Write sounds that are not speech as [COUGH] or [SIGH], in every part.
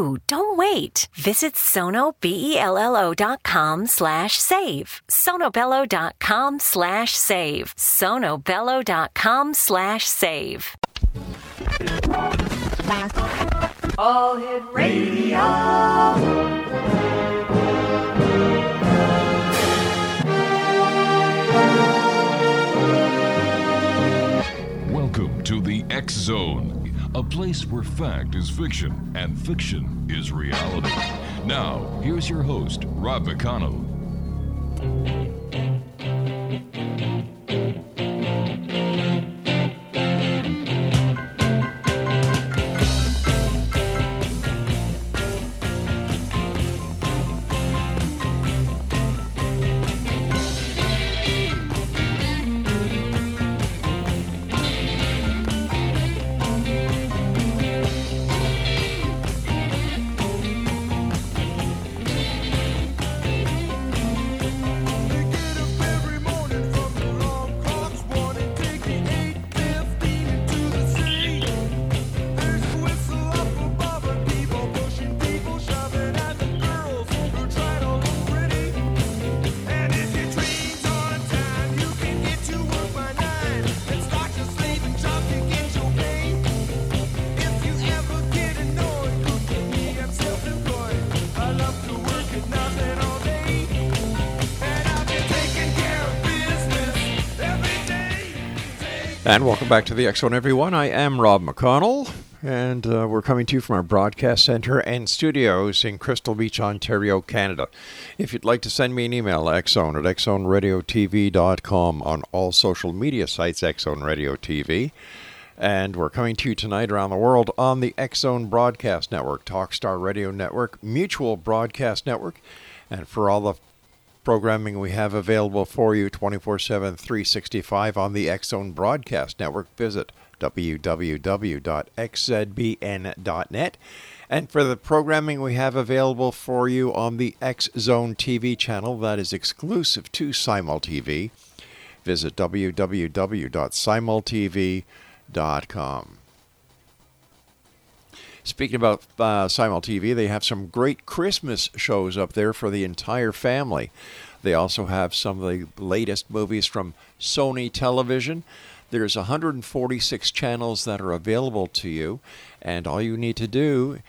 Don't wait. Visit sonobello.com slash save. sonobello.com slash save. sonobello.com slash save. All Hit Radio. Welcome to the X Zone, a place where fact is fiction and fiction is reality. Now, here's your host, Rob McConnell. And welcome back to the X everyone. I am Rob McConnell, and uh, we're coming to you from our broadcast center and studios in Crystal Beach, Ontario, Canada. If you'd like to send me an email, xzone at xzoneradiotv.com on all social media sites, Xzone Radio TV. And we're coming to you tonight around the world on the Zone Broadcast Network, Talkstar Radio Network, Mutual Broadcast Network, and for all the programming we have available for you 24 7, 365 on the Zone Broadcast Network. Visit www.xzbn.net. And for the programming we have available for you on the X Zone TV channel that is exclusive to Simul TV, visit www.simultv.com. Speaking about uh, Simul TV, they have some great Christmas shows up there for the entire family. They also have some of the latest movies from Sony Television. There's 146 channels that are available to you, and all you need to do,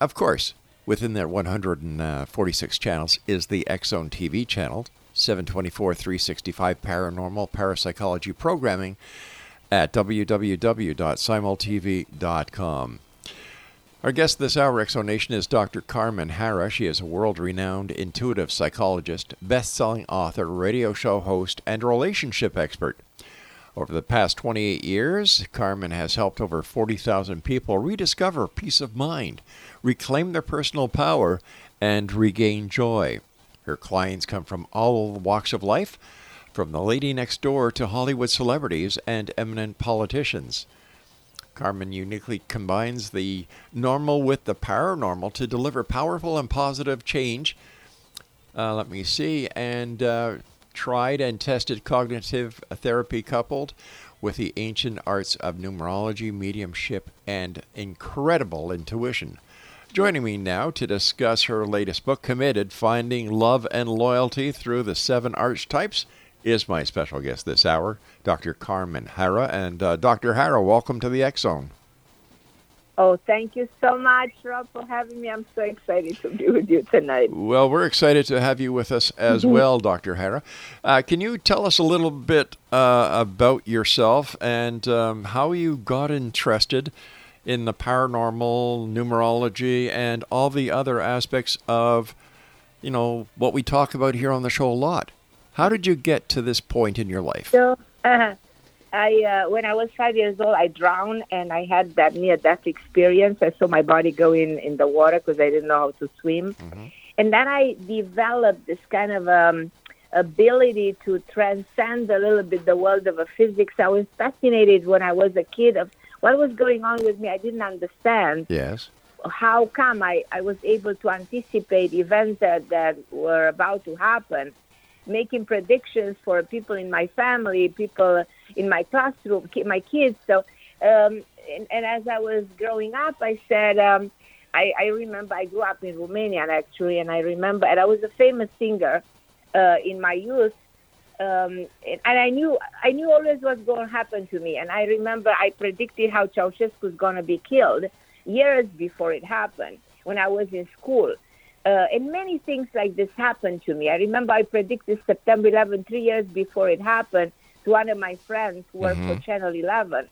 of course, within that 146 channels is the Zone TV channel, 724 365 paranormal parapsychology programming at www.simultv.com. Our guest this hour, Exonation, is Dr. Carmen Harra. She is a world renowned intuitive psychologist, best selling author, radio show host, and relationship expert. Over the past 28 years, Carmen has helped over 40,000 people rediscover peace of mind, reclaim their personal power, and regain joy. Her clients come from all walks of life, from the lady next door to Hollywood celebrities and eminent politicians. Carmen uniquely combines the normal with the paranormal to deliver powerful and positive change. Uh, let me see. And uh, tried and tested cognitive therapy coupled with the ancient arts of numerology, mediumship, and incredible intuition. Joining me now to discuss her latest book, Committed Finding Love and Loyalty Through the Seven Archetypes, is my special guest this hour, Dr. Carmen Harra. And uh, Dr. Harra, welcome to the X Zone. Oh, thank you so much, Rob, for having me. I'm so excited to be with you tonight. Well, we're excited to have you with us as Mm-hmm. well, Dr. Harra. Uh, can you tell us a little bit uh, about yourself and um, how you got interested in the paranormal, numerology, and all the other aspects of, you know, what we talk about here on the show a lot? How did you get to this point in your life? So, uh, I uh, when I was five years old, I drowned and I had that near-death experience. I saw my body go in in the water because I didn't know how to swim, and then I developed this kind of um, ability to transcend a little bit the world of a physics. I was fascinated when I was a kid of what was going on with me. I didn't understand Yes. how come I, I was able to anticipate events that, that were about to happen, making predictions for people in my family, people in my classroom, my kids. So, um, and, and as I was growing up, I said, um, I, I remember I grew up in Romania actually, and I remember, and I was a famous singer uh, in my youth. Um, and, and I knew I knew always what's going to happen to me. And I remember I predicted how Ceausescu was going to be killed years before it happened when I was in school. Uh, and many things like this happened to me. I remember I predicted September 11 three years before it happened to one of my friends who worked for Channel 11.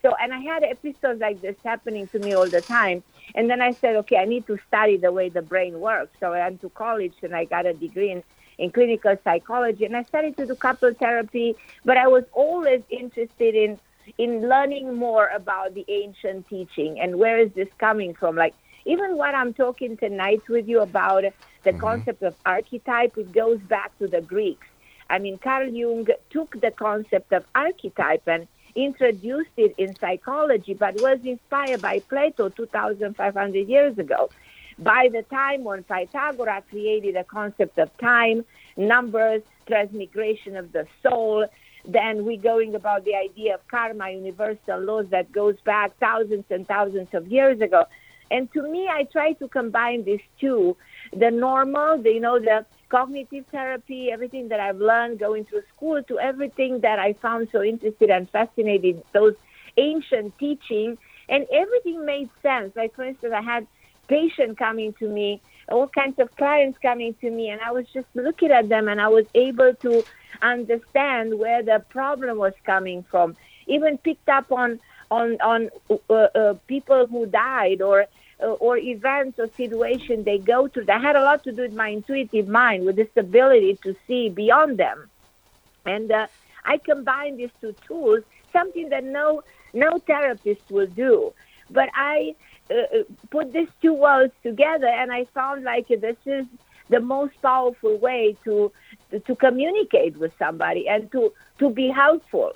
So, and I had episodes like this happening to me all the time. And then I said, okay, I need to study the way the brain works. So I went to college and I got a degree in, in clinical psychology. And I started to do couple therapy, but I was always interested in in learning more about the ancient teaching and where is this coming from. Like even what I'm talking tonight with you about the mm-hmm. concept of archetype, it goes back to the Greeks. I mean, Carl Jung took the concept of archetype and introduced it in psychology, but was inspired by Plato 2,500 years ago. By the time when Pythagoras created a concept of time, numbers, transmigration of the soul, then we're going about the idea of karma, universal laws that goes back thousands and thousands of years ago. And to me, I try to combine these two, the normal, the, you know, the cognitive therapy, everything that I've learned going through school to everything that I found so interested and fascinating, those ancient teaching, and everything made sense. Like, for instance, I had patients coming to me, all kinds of clients coming to me, and I was just looking at them and I was able to understand where the problem was coming from. Even picked up on on on uh, uh, people who died or or events or situations they go through. That had a lot to do with my intuitive mind, with this ability to see beyond them. And uh, I combine these two tools, something that no no therapist will do. But I uh, uh, put these two worlds together, and I found like this is the most powerful way to to communicate with somebody and to to be helpful,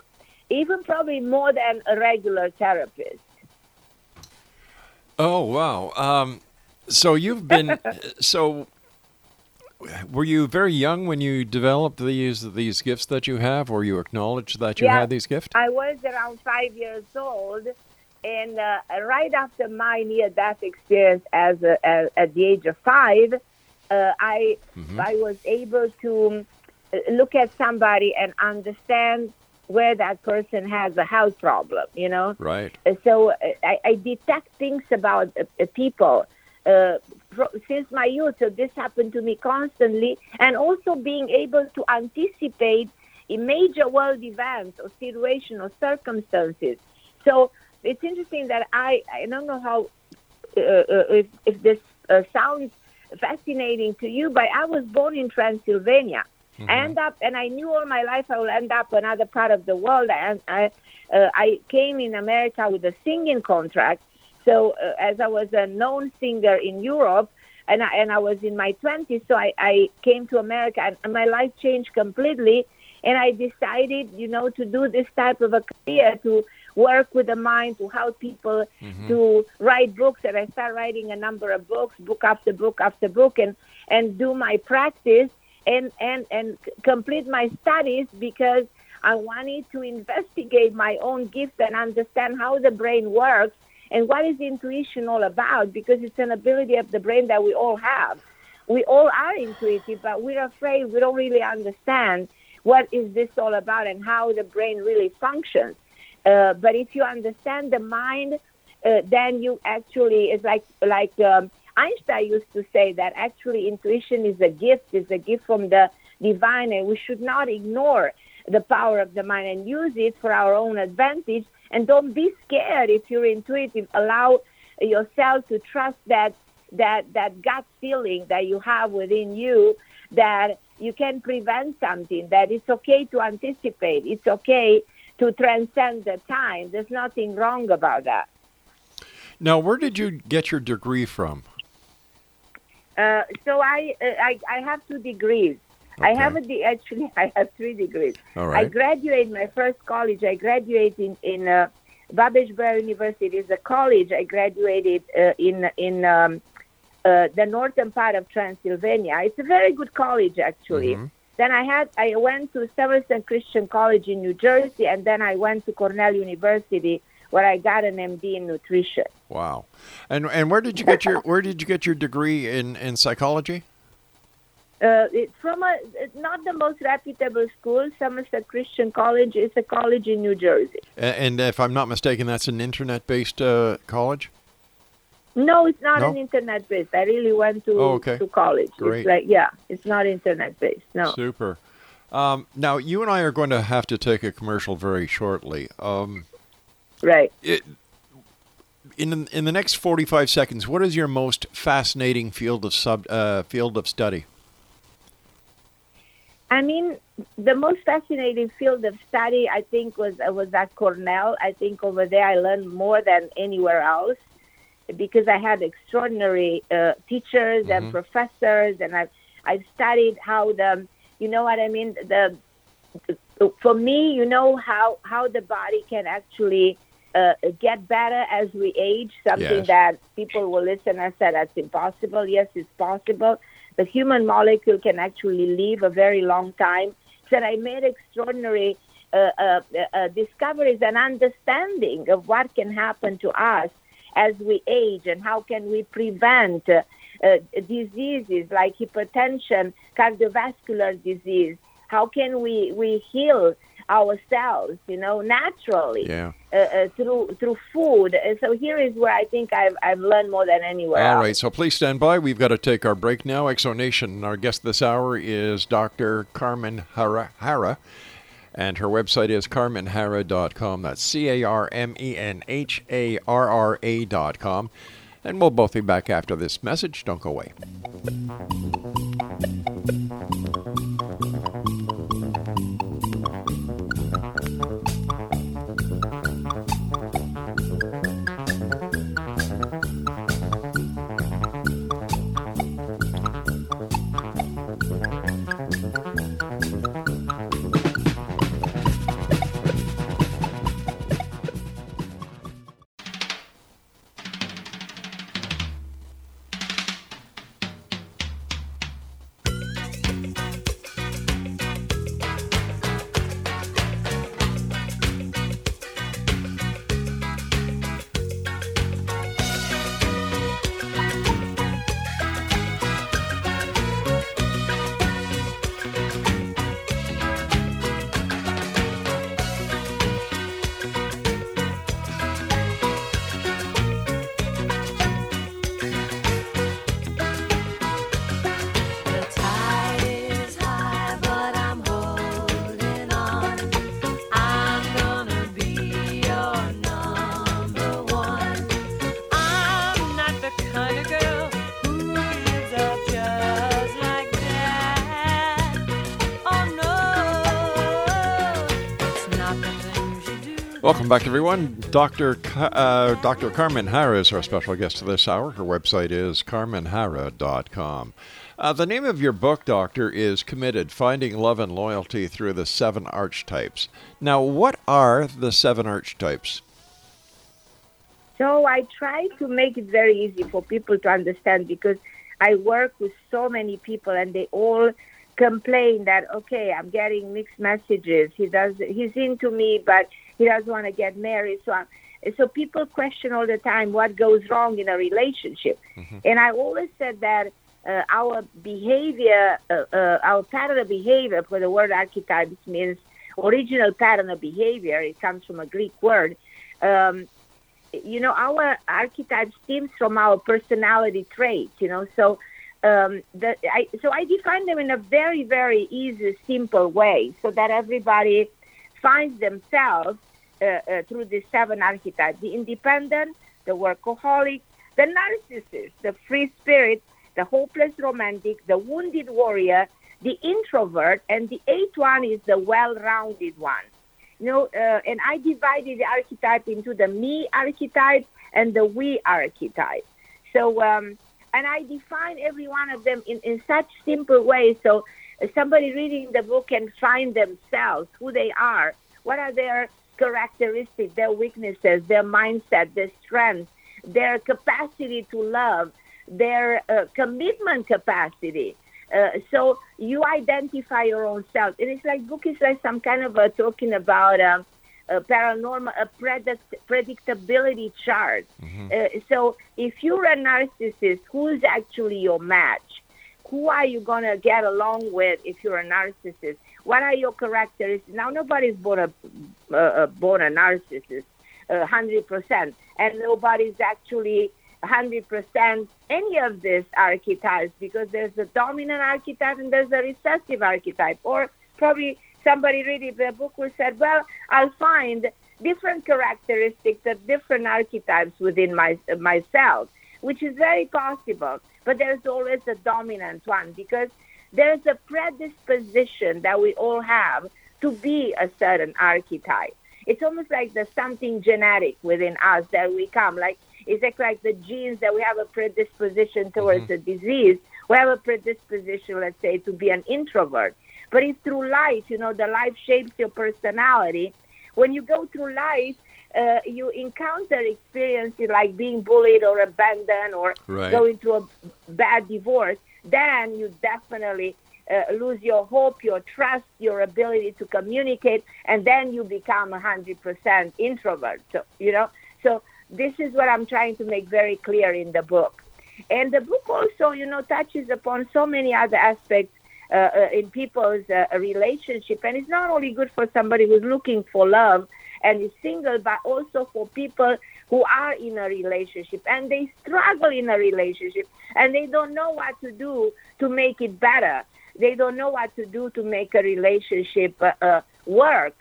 even probably more than a regular therapist. Oh wow! Um, so you've been [LAUGHS] so. Were you very young when you developed these these gifts that you have, or you acknowledged that you had these gifts? I was around five years old, and uh, right after my near-death experience, as, a, as at the age of five, uh, I I was able to uh, look at somebody and understand where that person has a health problem. You know, Right. uh, so uh, I, I detect things about uh, uh, people uh, since my youth. So this happened to me constantly, and also being able to anticipate major world events or situation or circumstances. So it's interesting that I I don't know how uh, uh, if if this uh, sounds fascinating to you, but I was born in Transylvania. I end up, and I knew all my life I will end up another part of the world. And I, uh, I came in America with a singing contract. So uh, as I was a known singer in Europe, and I, and I was in my 20s, so I, I came to America, and, and my life changed completely. And I decided, you know, to do this type of a career to work with the mind to help people to write books. And I started writing a number of books, book after book after book, and and do my practice and and and complete my studies because I wanted to investigate my own gift and understand how the brain works and what is intuition all about because it's an ability of the brain that we all have. We all are intuitive, but we're afraid we don't really understand what is this all about and how the brain really functions. Uh, but if you understand the mind uh, then you actually it's like like um, Einstein used to say that actually intuition is a gift, is a gift from the divine, and we should not ignore the power of the mind and use it for our own advantage. And don't be scared if you're intuitive. Allow yourself to trust that that that gut feeling that you have within you that you can prevent something. That it's okay to anticipate. It's okay to transcend the time. There's nothing wrong about that. Now, where did you get your degree from? Uh, so I, uh, I I have two degrees. I have a de- actually [LAUGHS] I have three degrees. All I right. graduated my first college. I graduated in in uh, Babbage University. is a college. I graduated uh, in in um, uh, the northern part of Transylvania. It's a very good college actually. Mhm. Then I had I went to Somerset Christian College in New Jersey, and then I went to Cornell University where I got an MD in nutrition. Wow. And and where did you get your where did you get your degree in in psychology? Uh, it's from a it's not the most reputable school. Somerset Christian College is a college in New Jersey. A- And if I'm not mistaken, that's an internet-based uh, college. No, it's not No? an internet based. I really went to Oh, okay. to college. Great. It's like yeah, it's not internet based. No. Super. Um, now you and I are going to have to take a commercial very shortly. Um, Right. it, in the- in the next 45 seconds, what is your most fascinating field of sub uh, field of study? I mean, the most fascinating field of study I think was was at Cornell. I think over there I learned more than anywhere else because I had extraordinary uh, teachers and professors, and I've I've studied how the you know what I mean the for me you know how how the body can actually uh, get better as we age something Yes. that people will listen and say that's impossible yes it's possible the human molecule can actually live a very long time that I made extraordinary uh, uh, uh, discoveries and understanding of what can happen to us as we age and how can we prevent uh, uh, diseases like hypertension, cardiovascular disease. How can we, we heal ourselves, you know, naturally Yeah. uh, uh, through through food? And so here is where I think I've, I've learned more than anywhere All else. right, so please stand by. We've got to take our break now. Exonation. Our guest this hour is Dr. Carmen Harra, Harra and her website is carmenharra.com. That's C A R M E N H A R R A.com. And we'll both be back after this message. Don't go away. Welcome back, everyone. Dr. Ca- uh, Dr. Carmen Harra is our special guest this hour. Her website is carmenharra.com. Uh, the name of your book, Doctor, is Committed Finding Love and Loyalty Through the Seven Archetypes. Now, what are the seven archetypes? So I try to make it very easy for people to understand because I work with so many people and they all complain that okay, I'm getting mixed messages. He does he's into me but he doesn't want to get married. So I'm, so people question all the time what goes wrong in a relationship. And I always said that uh, our behavior, uh, uh, our pattern of behavior, for the word archetypes means original pattern of behavior. It comes from a Greek word. Um, you know, our archetype stems from our personality traits. You know, so um, the, I, so I define them in a very, very easy, simple way, so that everybody finds themselves uh, uh, through the seven archetypes: the independent, the workaholic, the narcissist, the free spirit, the hopeless romantic, the wounded warrior, the introvert, and the eighth one is the well-rounded one. You know, uh, and I divided the archetype into the me archetype and the we archetype. So, um, and I define every one of them in, in such simple ways. So, somebody reading the book can find themselves, who they are, what are their characteristics, their weaknesses, their mindset, their strengths, their capacity to love, their uh, commitment capacity. Uh, so you identify your own self. And it's like book is like some kind of a talking about um, a paranormal, a predict- predictability chart. Uh, so if you're a narcissist, who's actually your match? Who are you gonna get along with if you're a narcissist? What are your characteristics? Now nobody's born a uh, uh, born a narcissist, hundred percent, and nobody's actually 100% any of these archetypes because there's a dominant archetype and there's a recessive archetype. Or probably somebody reading the book will say, well, I'll find different characteristics of different archetypes within my, myself, which is very possible. But there's always a dominant one because there's a predisposition that we all have to be a certain archetype. It's almost like there's something genetic within us that we come. Like it's like, like the genes that we have a predisposition towards mm-hmm. a disease. We have a predisposition, let's say, to be an introvert. But if through life, you know, the life shapes your personality, when you go through life, uh, you encounter experiences like being bullied or abandoned or Right. going through a bad divorce, then you definitely uh, lose your hope, your trust, your ability to communicate, and then you become a hundred percent introvert. So you know, so this is what I'm trying to make very clear in the book, and the book also, you know, touches upon so many other aspects uh, uh, in people's uh, relationship, and it's not only good for somebody who's looking for love and is single, but also for people who are in a relationship and they struggle in a relationship and they don't know what to do to make it better. They don't know what to do to make a relationship uh, uh, work.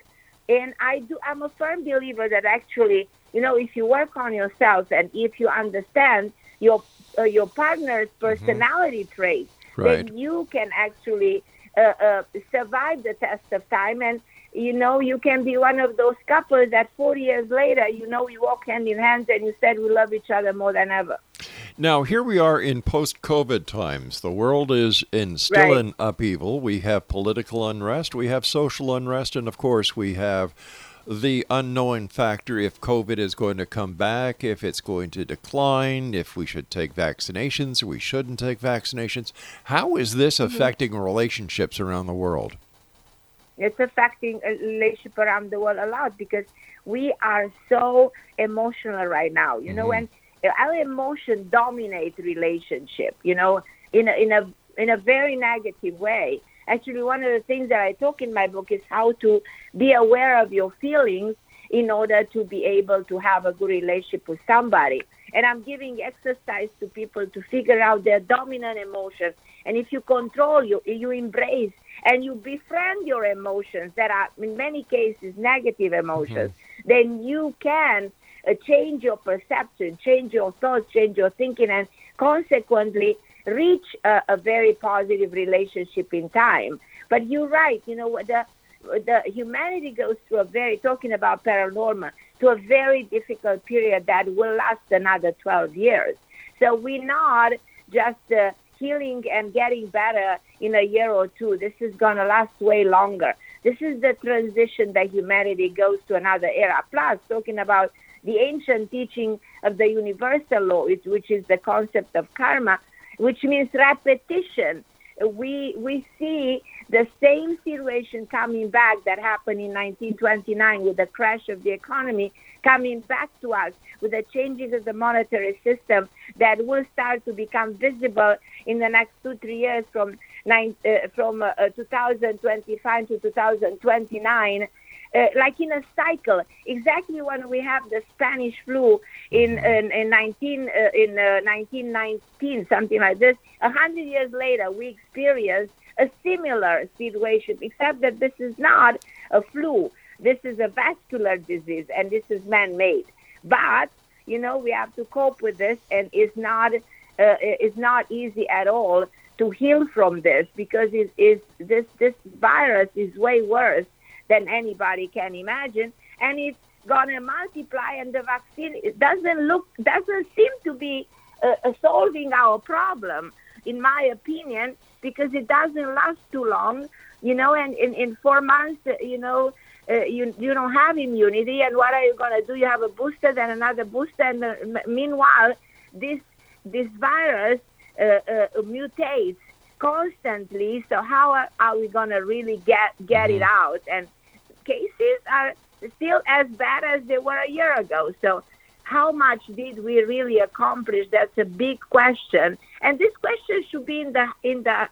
And I do. I'm a firm believer that actually, you know, if you work on yourself and if you understand your uh, your partner's personality traits, Right. then you can actually uh, uh, survive the test of time and you know you can be one of those couples that 40 years later you know you walk hand in hand and you said we love each other more than ever Now, here we are in post COVID times. The world is in still Right. in upheaval. We have political unrest, we have social unrest, and of course, we have the unknown factor if COVID is going to come back, if it's going to decline, if we should take vaccinations, we shouldn't take vaccinations. How is this mm-hmm. affecting relationships around the world? It's affecting a relationship around the world a lot because we are so emotional right now you know mm-hmm. and our emotion dominate relationship you know in a in a in a very negative way. Actually one of the things that i talk in my book is how to be aware of your feelings in order to be able to have a good relationship with somebody and i'm giving exercise to people to figure out their dominant emotions. and if you control you you embrace and you befriend your emotions that are in many cases negative emotions then you can uh, change your perception change your thoughts change your thinking and consequently reach a, a very positive relationship in time but you're right you know the the humanity goes through a very talking about paranormal to a very difficult period that will last another 12 years. So we're not just uh, healing and getting better in a year or two. This is going to last way longer. This is the transition that humanity goes to another era. Plus talking about the ancient teaching of the universal law which, which is the concept of karma which means repetition we we see the same situation coming back that happened in 1929 with the crash of the economy coming back to us with the changes of the monetary system that will start to become visible in the next two three years from nine, uh, from uh, uh, 2025 to 2029 uh, like in a cycle. Exactly when we have the Spanish flu in in, in 19 uh, in uh, 1919, something like this. A hundred years later, we experience a similar situation, except that this is not a flu. This is a vascular disease, and this is man-made. But you know, we have to cope with this, and it's not uh, it's not easy at all to heal from this because it is this this virus is way worse than anybody can imagine, and it's gonna multiply. And the vaccine doesn't look doesn't seem to be uh, uh, solving our problem, in my opinion, because it doesn't last too long. You know, and in, in four months, uh, you know, uh, you you don't have immunity, and what are you gonna do? You have a booster, then another booster, and uh, meanwhile, this this virus uh, uh, mutates constantly. So how are, are we gonna really get get it mm-hmm. out? And cases are still as bad as they were a year ago. So how much did we really accomplish? That's a big question, and this question should be in the in the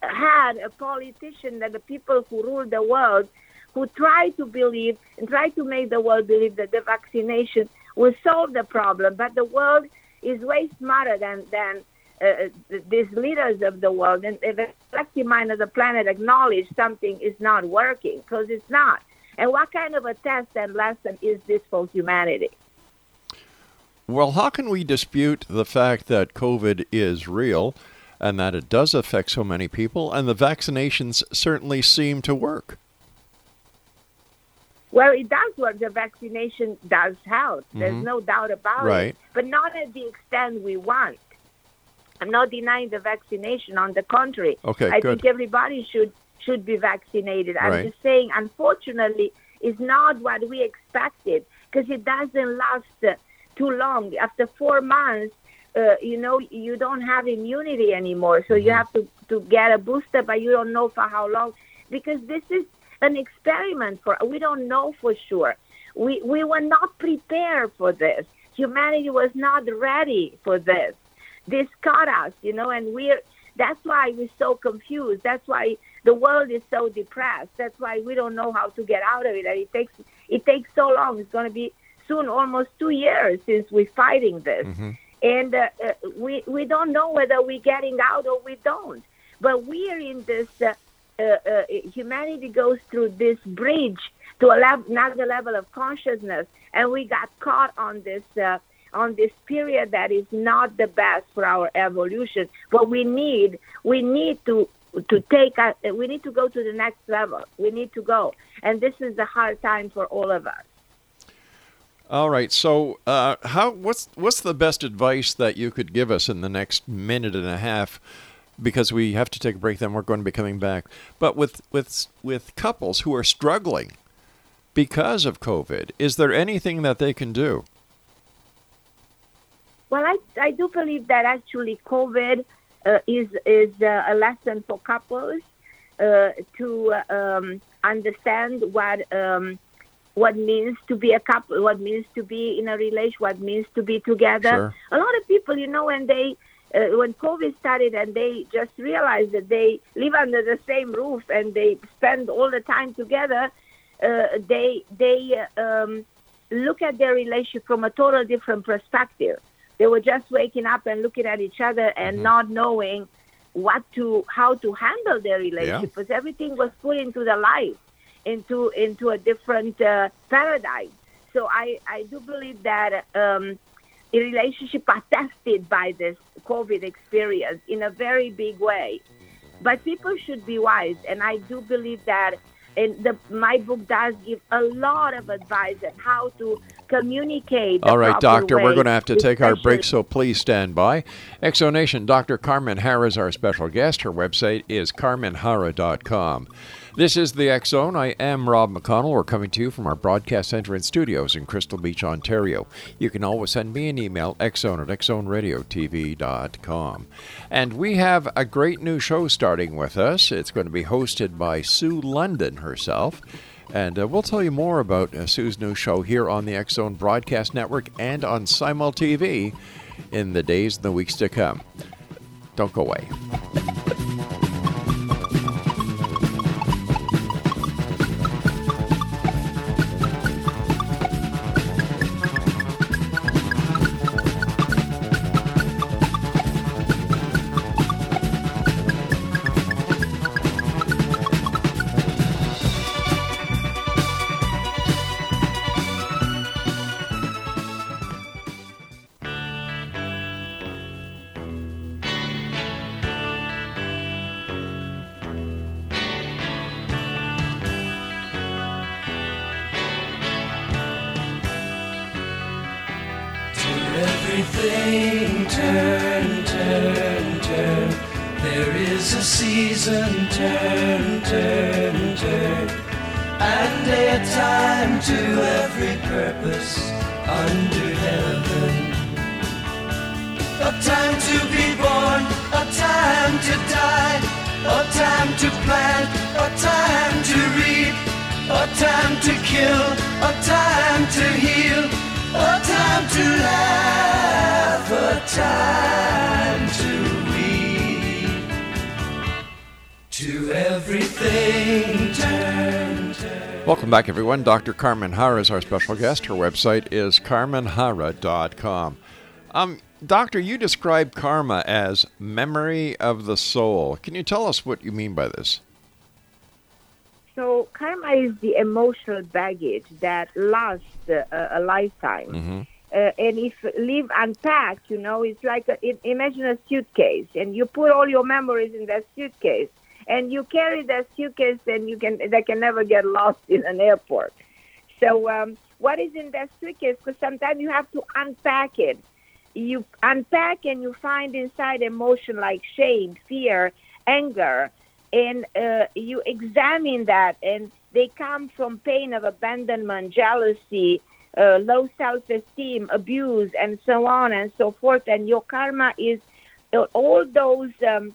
head of politician that the people who rule the world who try to believe and try to make the world believe that the vaccination will solve the problem, but the world is way smarter than than uh, these leaders of the world, and the collective mind of the planet acknowledge something is not working because it's not. And what kind of a test and lesson is this for humanity? Well, how can we dispute the fact that COVID is real and that it does affect so many people and the vaccinations certainly seem to work? Well, it does work. The vaccination does help. There's no doubt about Right. it. But not at the extent we want. I'm not denying the vaccination. On the contrary, Okay, I good. think everybody should should be vaccinated. I'm Right. just saying, unfortunately, it's not what we expected because it doesn't last uh, too long. After four months, uh, you know, you don't have immunity anymore. So Mm-hmm. you have to, to get a booster, but you don't know for how long because this is an experiment for we don't know for sure. We we were not prepared for this. Humanity was not ready for this. This caught us, you know, and we're that's why we're so confused. That's why the world is so depressed. That's why we don't know how to get out of it. And it takes it takes so long. It's going to be soon almost two years since we're fighting this, and uh, uh, we we don't know whether we're getting out or we don't. But we are in this. Uh, uh, uh, humanity goes through this bridge to a lev- another level of consciousness, and we got caught on this uh, on this period that is not the best for our evolution. But we need we need to to take a, we need to go to the next level. We need to go, and this is a hard time for all of us. All right. So, uh, how what's what's the best advice that you could give us in the next minute and a half? Because we have to take a break, then we're going to be coming back. But with with with couples who are struggling because of COVID, is there anything that they can do? Well, I, I do believe that actually COVID uh, is is uh, a lesson for couples uh, to uh, um, understand what um, what means to be a couple, what means to be in a relation, what means to be together. Sure. A lot of people, you know, when they uh, when COVID started and they just realized that they live under the same roof and they spend all the time together, uh, they they um, look at their relationship from a total different perspective. They were just waking up and looking at each other and not knowing what to how to handle their relationship because everything was put into the life into into a different uh, paradigm. So I I do believe that um, relationship are tested by this COVID experience in a very big way. But people should be wise, and I do believe that. And the, my book does give a lot of advice on how to communicate. All right, doctor, we're going to have to take our break, so please stand by. Exonation, Dr. Carmen Harra is our special guest. Her website is carmenharra.com. This is the Zone. I am Rob McConnell. We're coming to you from our broadcast center and studios in Crystal Beach, Ontario. You can always send me an email, xzone at xzoneradiotv.com. And we have a great new show starting with us. It's going to be hosted by Sue London herself. And uh, we'll tell you more about uh, Sue's new show here on the Zone Broadcast Network and on Simul TV in the days and the weeks to come. Don't go away. Time to weep. To everything turn, turn. Welcome back, everyone. Dr. Carmen Harra is our special guest. Her website is carmenharra.com. Um, doctor, you describe karma as memory of the soul. Can you tell us what you mean by this? So karma is the emotional baggage that lasts uh, a lifetime. Uh, and if leave unpacked, you know, it's like a, imagine a suitcase, and you put all your memories in that suitcase, and you carry that suitcase, and you can they can never get lost in an airport. So um, what is in that suitcase? Because sometimes you have to unpack it. You unpack and you find inside emotion like shame, fear, anger, and uh, you examine that, and they come from pain of abandonment, jealousy, uh, low self-esteem, abuse, and so on and so forth. And your karma is uh, all those. Um,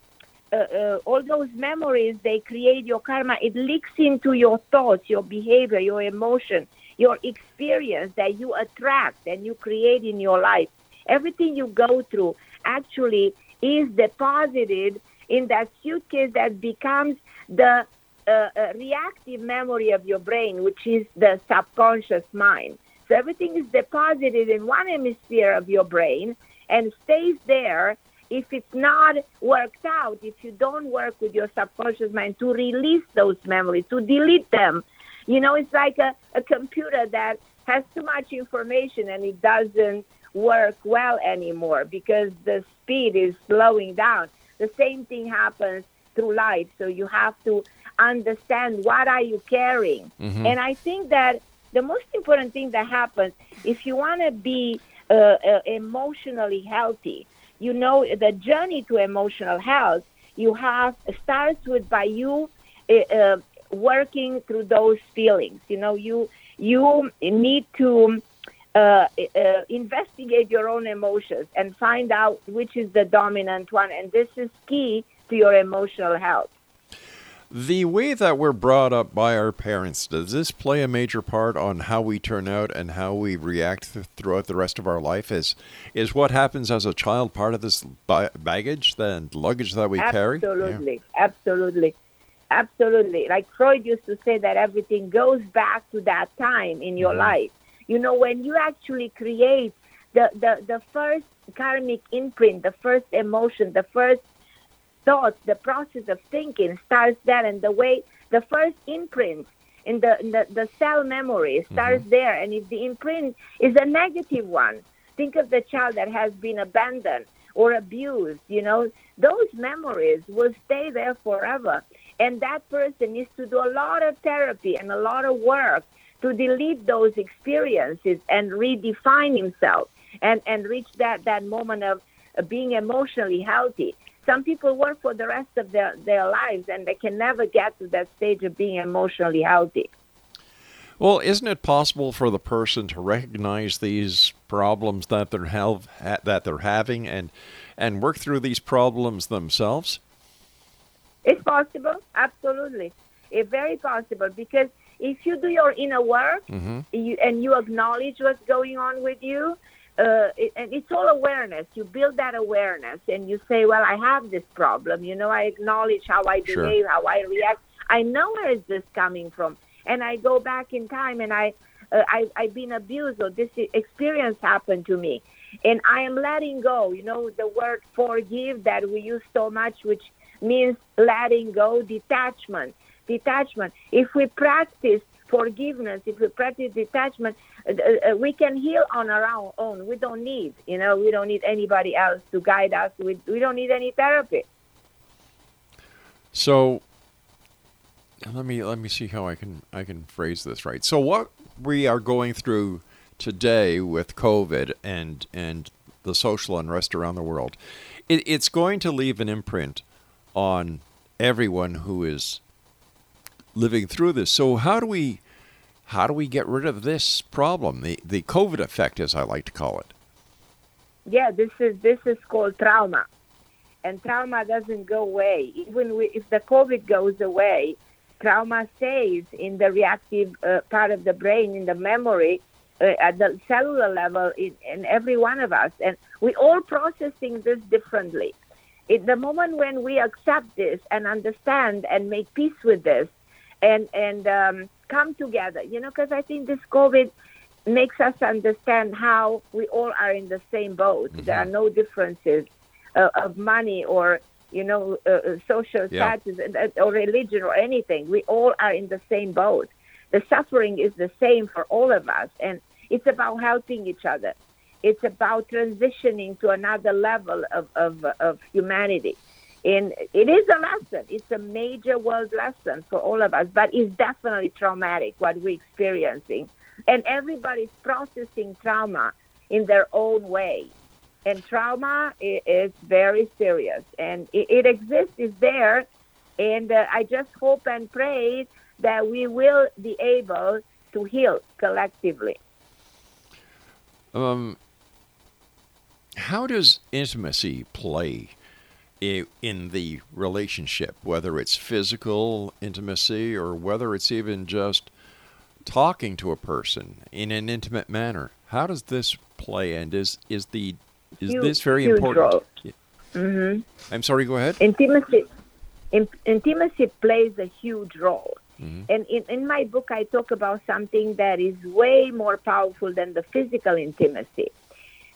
uh, uh, all those memories they create your karma it leaks into your thoughts your behavior your emotion your experience that you attract and you create in your life everything you go through actually is deposited in that suitcase that becomes the uh, uh, reactive memory of your brain which is the subconscious mind so everything is deposited in one hemisphere of your brain and stays there if it's not worked out, if you don't work with your subconscious mind to release those memories, to delete them, you know, it's like a, a computer that has too much information and it doesn't work well anymore because the speed is slowing down. The same thing happens through life. So you have to understand what are you carrying. Mm-hmm. And I think that the most important thing that happens if you want to be uh, uh, emotionally healthy, you know the journey to emotional health you have starts with by you uh, uh, working through those feelings. You know you you need to uh, uh, investigate your own emotions and find out which is the dominant one. And this is key to your emotional health The way that we're brought up by our parents, does this play a major part on how we turn out and how we react th- throughout the rest of our life? Is is what happens as a child part of this ba- baggage, and luggage that we carry? Yeah. Absolutely, absolutely, absolutely. Like Freud used to say that everything goes back to that time in your mm-hmm. life. You know, when you actually create the, the, the first karmic imprint, the first emotion, the first thought, the process of thinking starts there, and the way the first imprint in the in the, the cell memory starts mm-hmm. there. And if the imprint is a negative one, think of the child that has been abandoned or abused. You know, those memories will stay there forever, and that person needs to do a lot of therapy and a lot of work to delete those experiences and redefine himself and and reach that that moment of being emotionally healthy some people work for the rest of their, their lives and they can never get to that stage of being emotionally healthy. Well, isn't it possible for the person to recognize these problems that they're have, that they're having and and work through these problems themselves? It's possible, absolutely. It's very possible because if you do your inner work mm-hmm. you, and you acknowledge what's going on with you, uh, it, and it's all awareness. You build that awareness and you say, well, I have this problem. You know, I acknowledge how I Sure. behave, how I react. I know where is this coming from. And I go back in time and I, uh, I, I've been abused or this experience happened to me. And I am letting go. You know, the word forgive that we use so much, which means letting go, detachment. Detachment. If we practice forgiveness, if we practice detachment, uh, uh, we can heal on our own. We don't need, you know, we don't need anybody else to guide us. We, we don't need any therapy. So let me let me see how I can I can phrase this right. So what we are going through today with COVID and and the social unrest around the world, it, it's going to leave an imprint on everyone who is living through this. So how do we how do we get rid of this problem, the the COVID effect, as I like to call it? Yeah, this is this is called trauma, and trauma doesn't go away. Even wi- if the COVID goes away, trauma stays in the reactive uh, part of the brain, in the memory, uh, at the cellular level, in, in every one of us, and we all processing this differently. It, the moment when we accept this and understand and make peace with this, and and um, come together, you know, because I think this COVID makes us understand how we all are in the same boat. There are no differences uh, of money or you know uh, uh, social Yeah. status uh, or religion or anything. We all are in the same boat. The suffering is the same for all of us, and it's about helping each other. It's about transitioning to another level of, of, of humanity. And it is a lesson. It's a major world lesson for all of us, but it's definitely traumatic what we're experiencing. And everybody's processing trauma in their own way. And trauma is very serious, and it, exists, it's there. And uh, I just hope and pray that we will be able to heal collectively. Um, how does intimacy play in the relationship, whether it's physical intimacy or whether it's even just talking to a person in an intimate manner? How does this play, and is is the is Huge- this very important? role. Mm-hmm. I'm sorry. Go ahead. intimacy in, intimacy plays a huge role and in, in my book i talk about something that is way more powerful than the physical intimacy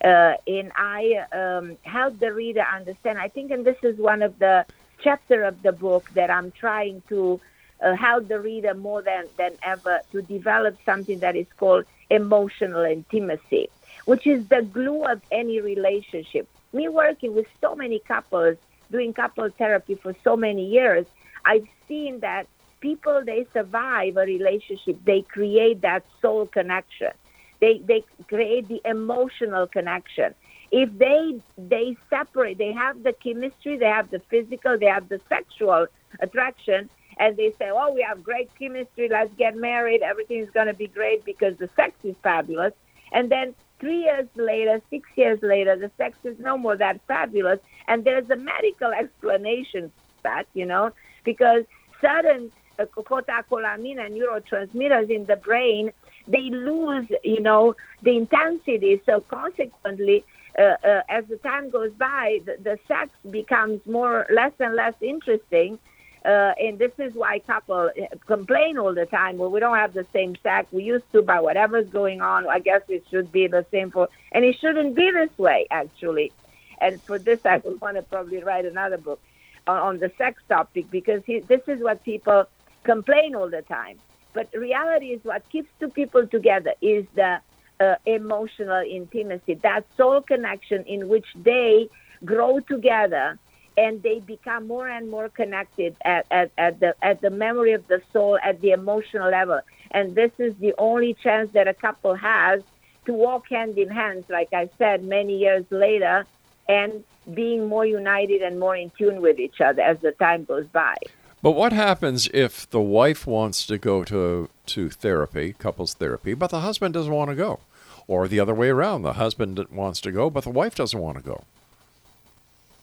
uh, and i um, help the reader understand. I think and this is one of the chapter of the book that i'm trying to uh, help the reader more than, than ever to develop something that is called emotional intimacy which is the glue of any relationship. Me working with so many couples doing couple therapy for so many years, I've seen that people they survive a relationship, they create that soul connection. They they create the emotional connection. If they they separate, they have the chemistry, they have the physical, they have the sexual attraction, and they say, "Oh, we have great chemistry. Let's get married. Everything is going to be great because the sex is fabulous." And then three years later, six years later, the sex is no more that fabulous, and there's a medical [LAUGHS] explanation for that, you know, because certain uh, catecholamine and neurotransmitters in the brain, they lose, you know, the intensity. So consequently, uh, uh, as the time goes by, the, the sex becomes more less and less interesting. Uh, and this is why couple uh, complain all the time. Well, we don't have the same sex we used to, but whatever's going on, I guess it should be the same for. And it shouldn't be this way, actually. And for this, I would want to probably write another book on, on the sex topic because he, this is what people complain all the time. But reality is what keeps two people together is the uh, emotional intimacy, that soul connection in which they grow together and they become more and more connected at, at, at the at the memory of the soul at the emotional level. And this is the only chance that a couple has to walk hand in hand, like I said, many years later, and being more united and more in tune with each other as the time goes by. But what happens if the wife wants to go to to therapy, couples therapy, but the husband doesn't want to go, or the other way around, the husband wants to go, but the wife doesn't want to go?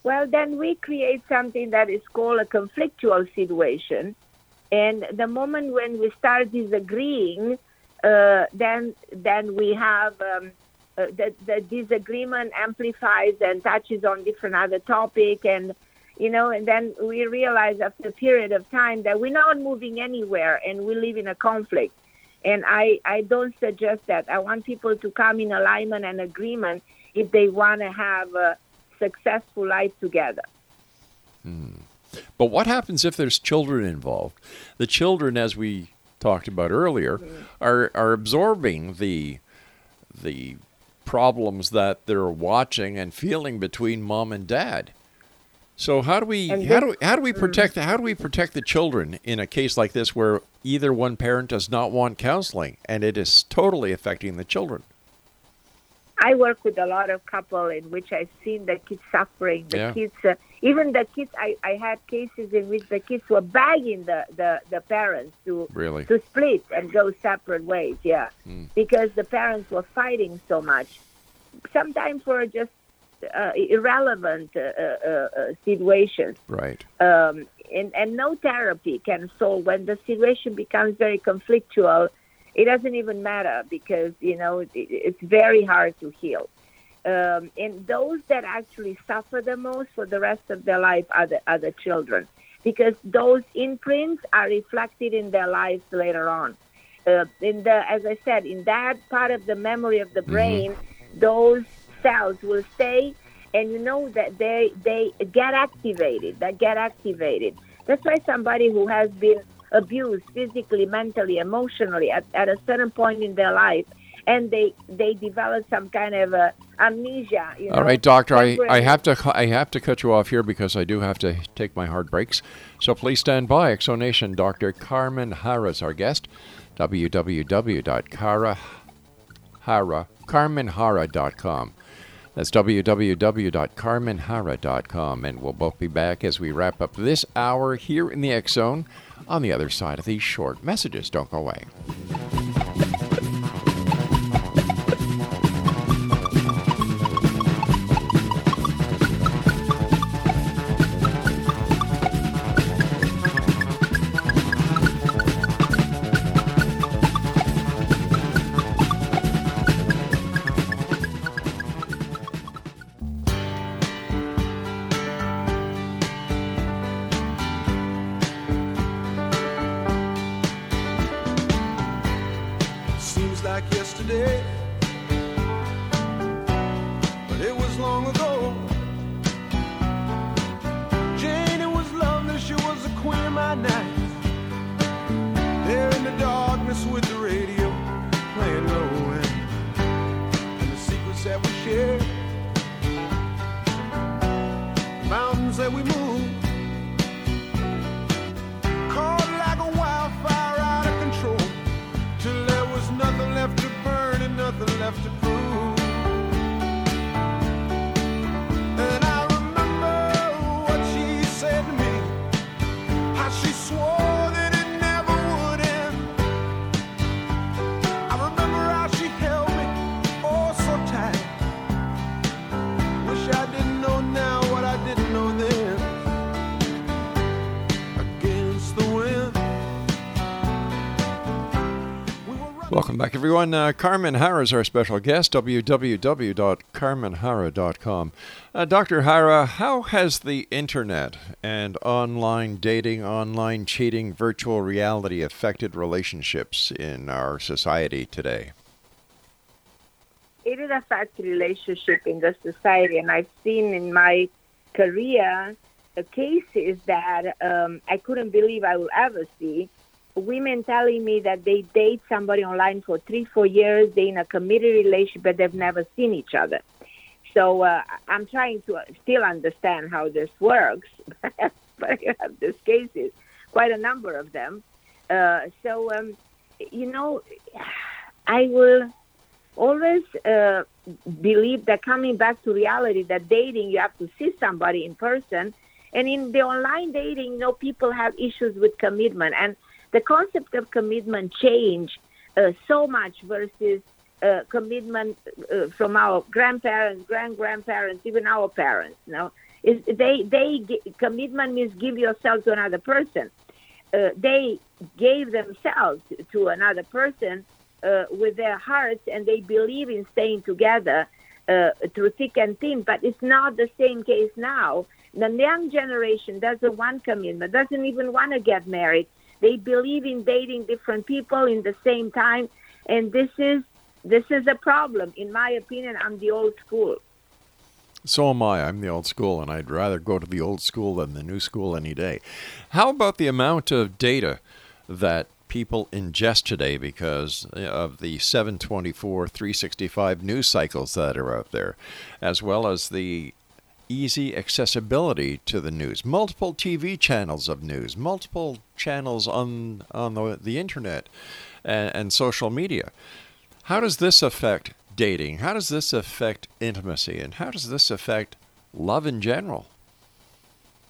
Well, then we create something that is called a conflictual situation. And the moment when we start disagreeing, uh, then then we have um, uh, the, the disagreement amplifies and touches on different other topic and you know and then we realize after a period of time that we're not moving anywhere and we live in a conflict. And i i don't suggest that. I want people to come in alignment and agreement if they want to have a successful life together. Hmm. But what happens if there's children involved? The children, as we talked about earlier, mm-hmm. are are absorbing the the problems that they're watching and feeling between mom and dad. So how do we And how do how do we protect how do we protect the children in a case like this where either one parent does not want counseling and it is totally affecting the children? I work with a lot of couple in which I've seen the kids suffering. The Yeah. kids, uh, even the kids, I, I had cases in which the kids were begging the, the, the parents to Really? to split and go separate ways. Yeah, Hmm. because the parents were fighting so much, sometimes for just uh, irrelevant uh, uh, uh, situations. Right. Um, and, and no therapy can solve when the situation becomes very conflictual. It doesn't even matter because you know it, it's very hard to heal. Um, and those that actually suffer the most for the rest of their life are the, are the children because those imprints are reflected in their lives later on. Uh, in the, as I said, in that part of the memory of the brain, those cells will stay, and you know that they they get activated. They get activated. That's why somebody who has been abused physically, mentally, emotionally at, at a certain point in their life, and they they develop some kind of uh, amnesia. You know, All right, doctor. I, I have to I have to cut you off here because I do have to take my hard breaks. So please stand by. Exonation. Dr. Carmen Harra is our guest. www.carahara carmenharra.com. That's www.carmenharra.com, and we'll both be back as we wrap up this hour here in the X Zone. On the other side of these short messages, don't go away. Mountains that we moved. Welcome back, everyone. Uh, Carmen Harra is our special guest, www.carmenharra.com. Uh, Dr. Harra, how has the internet and online dating, online cheating, virtual reality affected relationships in our society today? it affects relationship in the society and i've seen in my career uh, cases that um, i couldn't believe i will ever see women telling me that they date somebody online for three four years they're in a committed relationship but they've never seen each other. So uh, i'm trying to still understand how this works [LAUGHS] but i have these cases quite a number of them. Uh, so um, you know i will always uh, believe that coming back to reality that dating you have to see somebody in person. And in the online dating you know people have issues with commitment. And the concept of commitment changed uh, so much versus uh, commitment uh, from our grandparents grand grandparents even our parents you know is they they commitment means give yourself to another person uh, they gave themselves to another person uh, with their hearts and they believe in staying together uh, through thick and thin. But it's not the same case now. The young generation doesn't want commitment, doesn't even want to get married. They believe in dating different people in the same time, and this is this is a problem. In my opinion, I'm the old school. So am I. I'm the old school, and I'd rather go to the old school than the new school any day. How about the amount of data that people ingest today because uh, of the 724, 365 news cycles that are out there, as well as the easy accessibility to the news, multiple TV channels of news, multiple channels on on the, the internet and, and social media. How does this affect dating? How does this affect intimacy? And how does this affect love in general?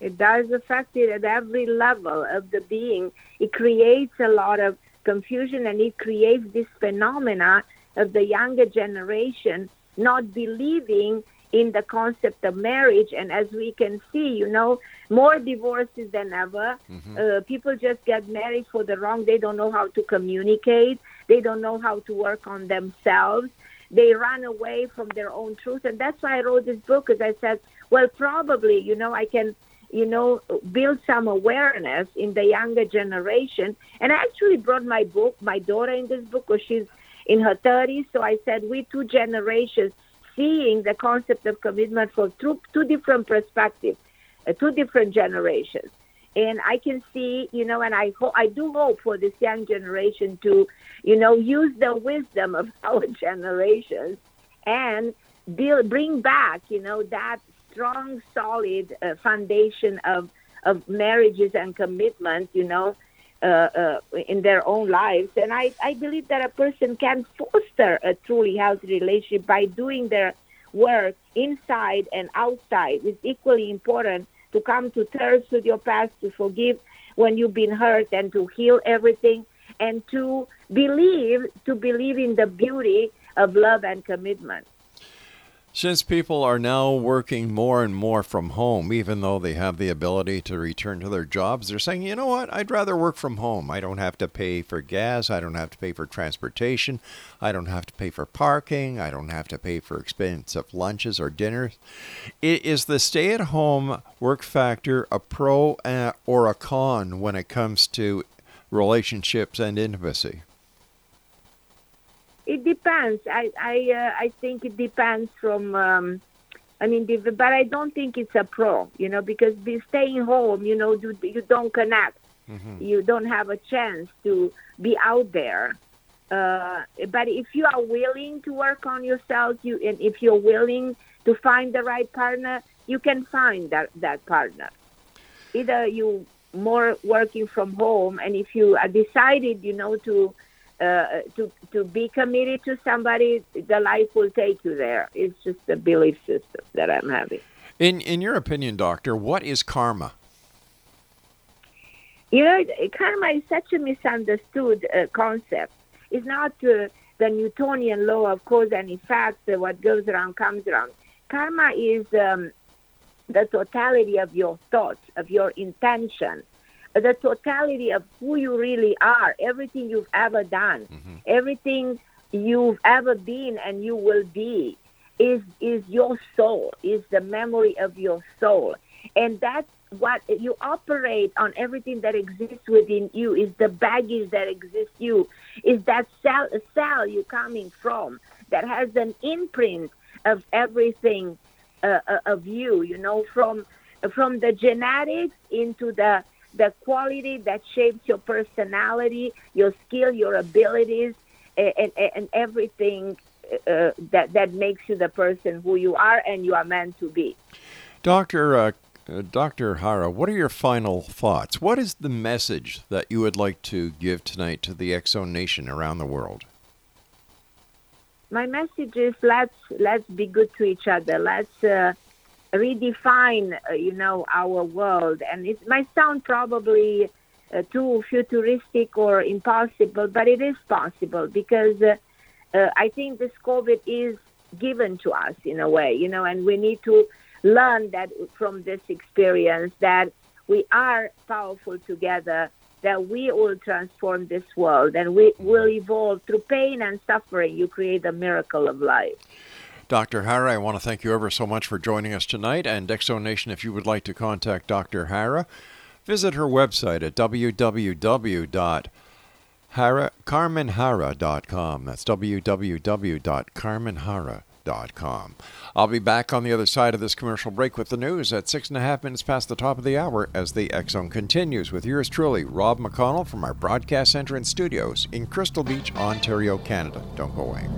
It does affect it at every level of the being. It creates a lot of confusion and it creates this phenomena of the younger generation not believing in the concept of marriage. And as we can see, you know, more divorces than ever. Uh, people just get married for the wrong. They don't know how to communicate. They don't know how to work on themselves. They run away from their own truth. And that's why I wrote this book, because I said, well, probably, you know, I can you know, build some awareness in the younger generation. And I actually brought my book, my daughter in this book, because she's in her 30s. So I said, we two generations seeing the concept of commitment from two, two different perspectives, uh, two different generations. And I can see, you know, and I ho- I do hope for this young generation to, you know, use the wisdom of [LAUGHS] our generations and build, bring back, you know, that strong, solid uh, foundation of of marriages and commitment, you know, Uh, uh, in their own lives. And I, I believe that a person can foster a truly healthy relationship by doing their work inside and outside. It's equally important to come to terms with your past, to forgive when you've been hurt, and to heal everything, and to believe to believe in the beauty of love and commitment. Since people are now working more and more from home, even though they have the ability to return to their jobs, they're saying, you know what, I'd rather work from home. I don't have to pay for gas. I don't have to pay for transportation. I don't have to pay for parking. I don't have to pay for expensive lunches or dinners. I- Is the stay at home work factor a pro uh, or a con when it comes to relationships and intimacy? It depends. I I uh, I think it depends from. Um, I mean, but I don't think it's a pro. You know, because be staying home, you know, you, you don't connect. You don't have a chance to be out there. Uh, but if you are willing to work on yourself, you and if you're willing to find the right partner, you can find that that partner. Either you more working from home, and if you are decided, you know, to uh, to to be committed to somebody, the life will take you there. It's just a belief system that I'm having. In in your opinion, doctor, what is karma? You know, karma is such a misunderstood uh, concept. It's not uh, the Newtonian law of cause and effect, uh, what goes around comes around. Karma is um, the totality of your thoughts, of your intention, the totality of who you really are, everything you've ever done, everything you've ever been and you will be is is your soul, is the memory of your soul. And that's what you operate on everything that exists within you is the baggage that exists you is that cell cell you're coming from that has an imprint of everything uh, uh, of you you know from from the genetics into the the quality that shapes your personality your skill your abilities and, and, and everything uh, that that makes you the person who you are and you are meant to be Doctor uh, uh, Dr. Harra, what are your final thoughts? What is the message that you would like to give tonight to the Exo Nation around the world? my message is let's let's be good to each other. Let's uh, redefine, uh, you know, our world. And it might sound probably uh, too futuristic or impossible, but it is possible because uh, uh, I think this COVID is given to us in a way, you know, and we need to learn that from this experience that we are powerful together that we will transform this world and we will evolve through pain and suffering. You create a miracle of life. Dr. Harra, I want to thank you ever so much for joining us tonight. And Exo Nation, if you would like to contact Dr. Harra, visit her website at www.carmenharra.com. That's www.carmenharra.com. I'll be back on the other side of this commercial break with the news at six and a half minutes past the top of the hour as the X Zone continues with yours truly, Rob McConnell from our broadcast center and studios in Crystal Beach, Ontario, Canada. Don't go away.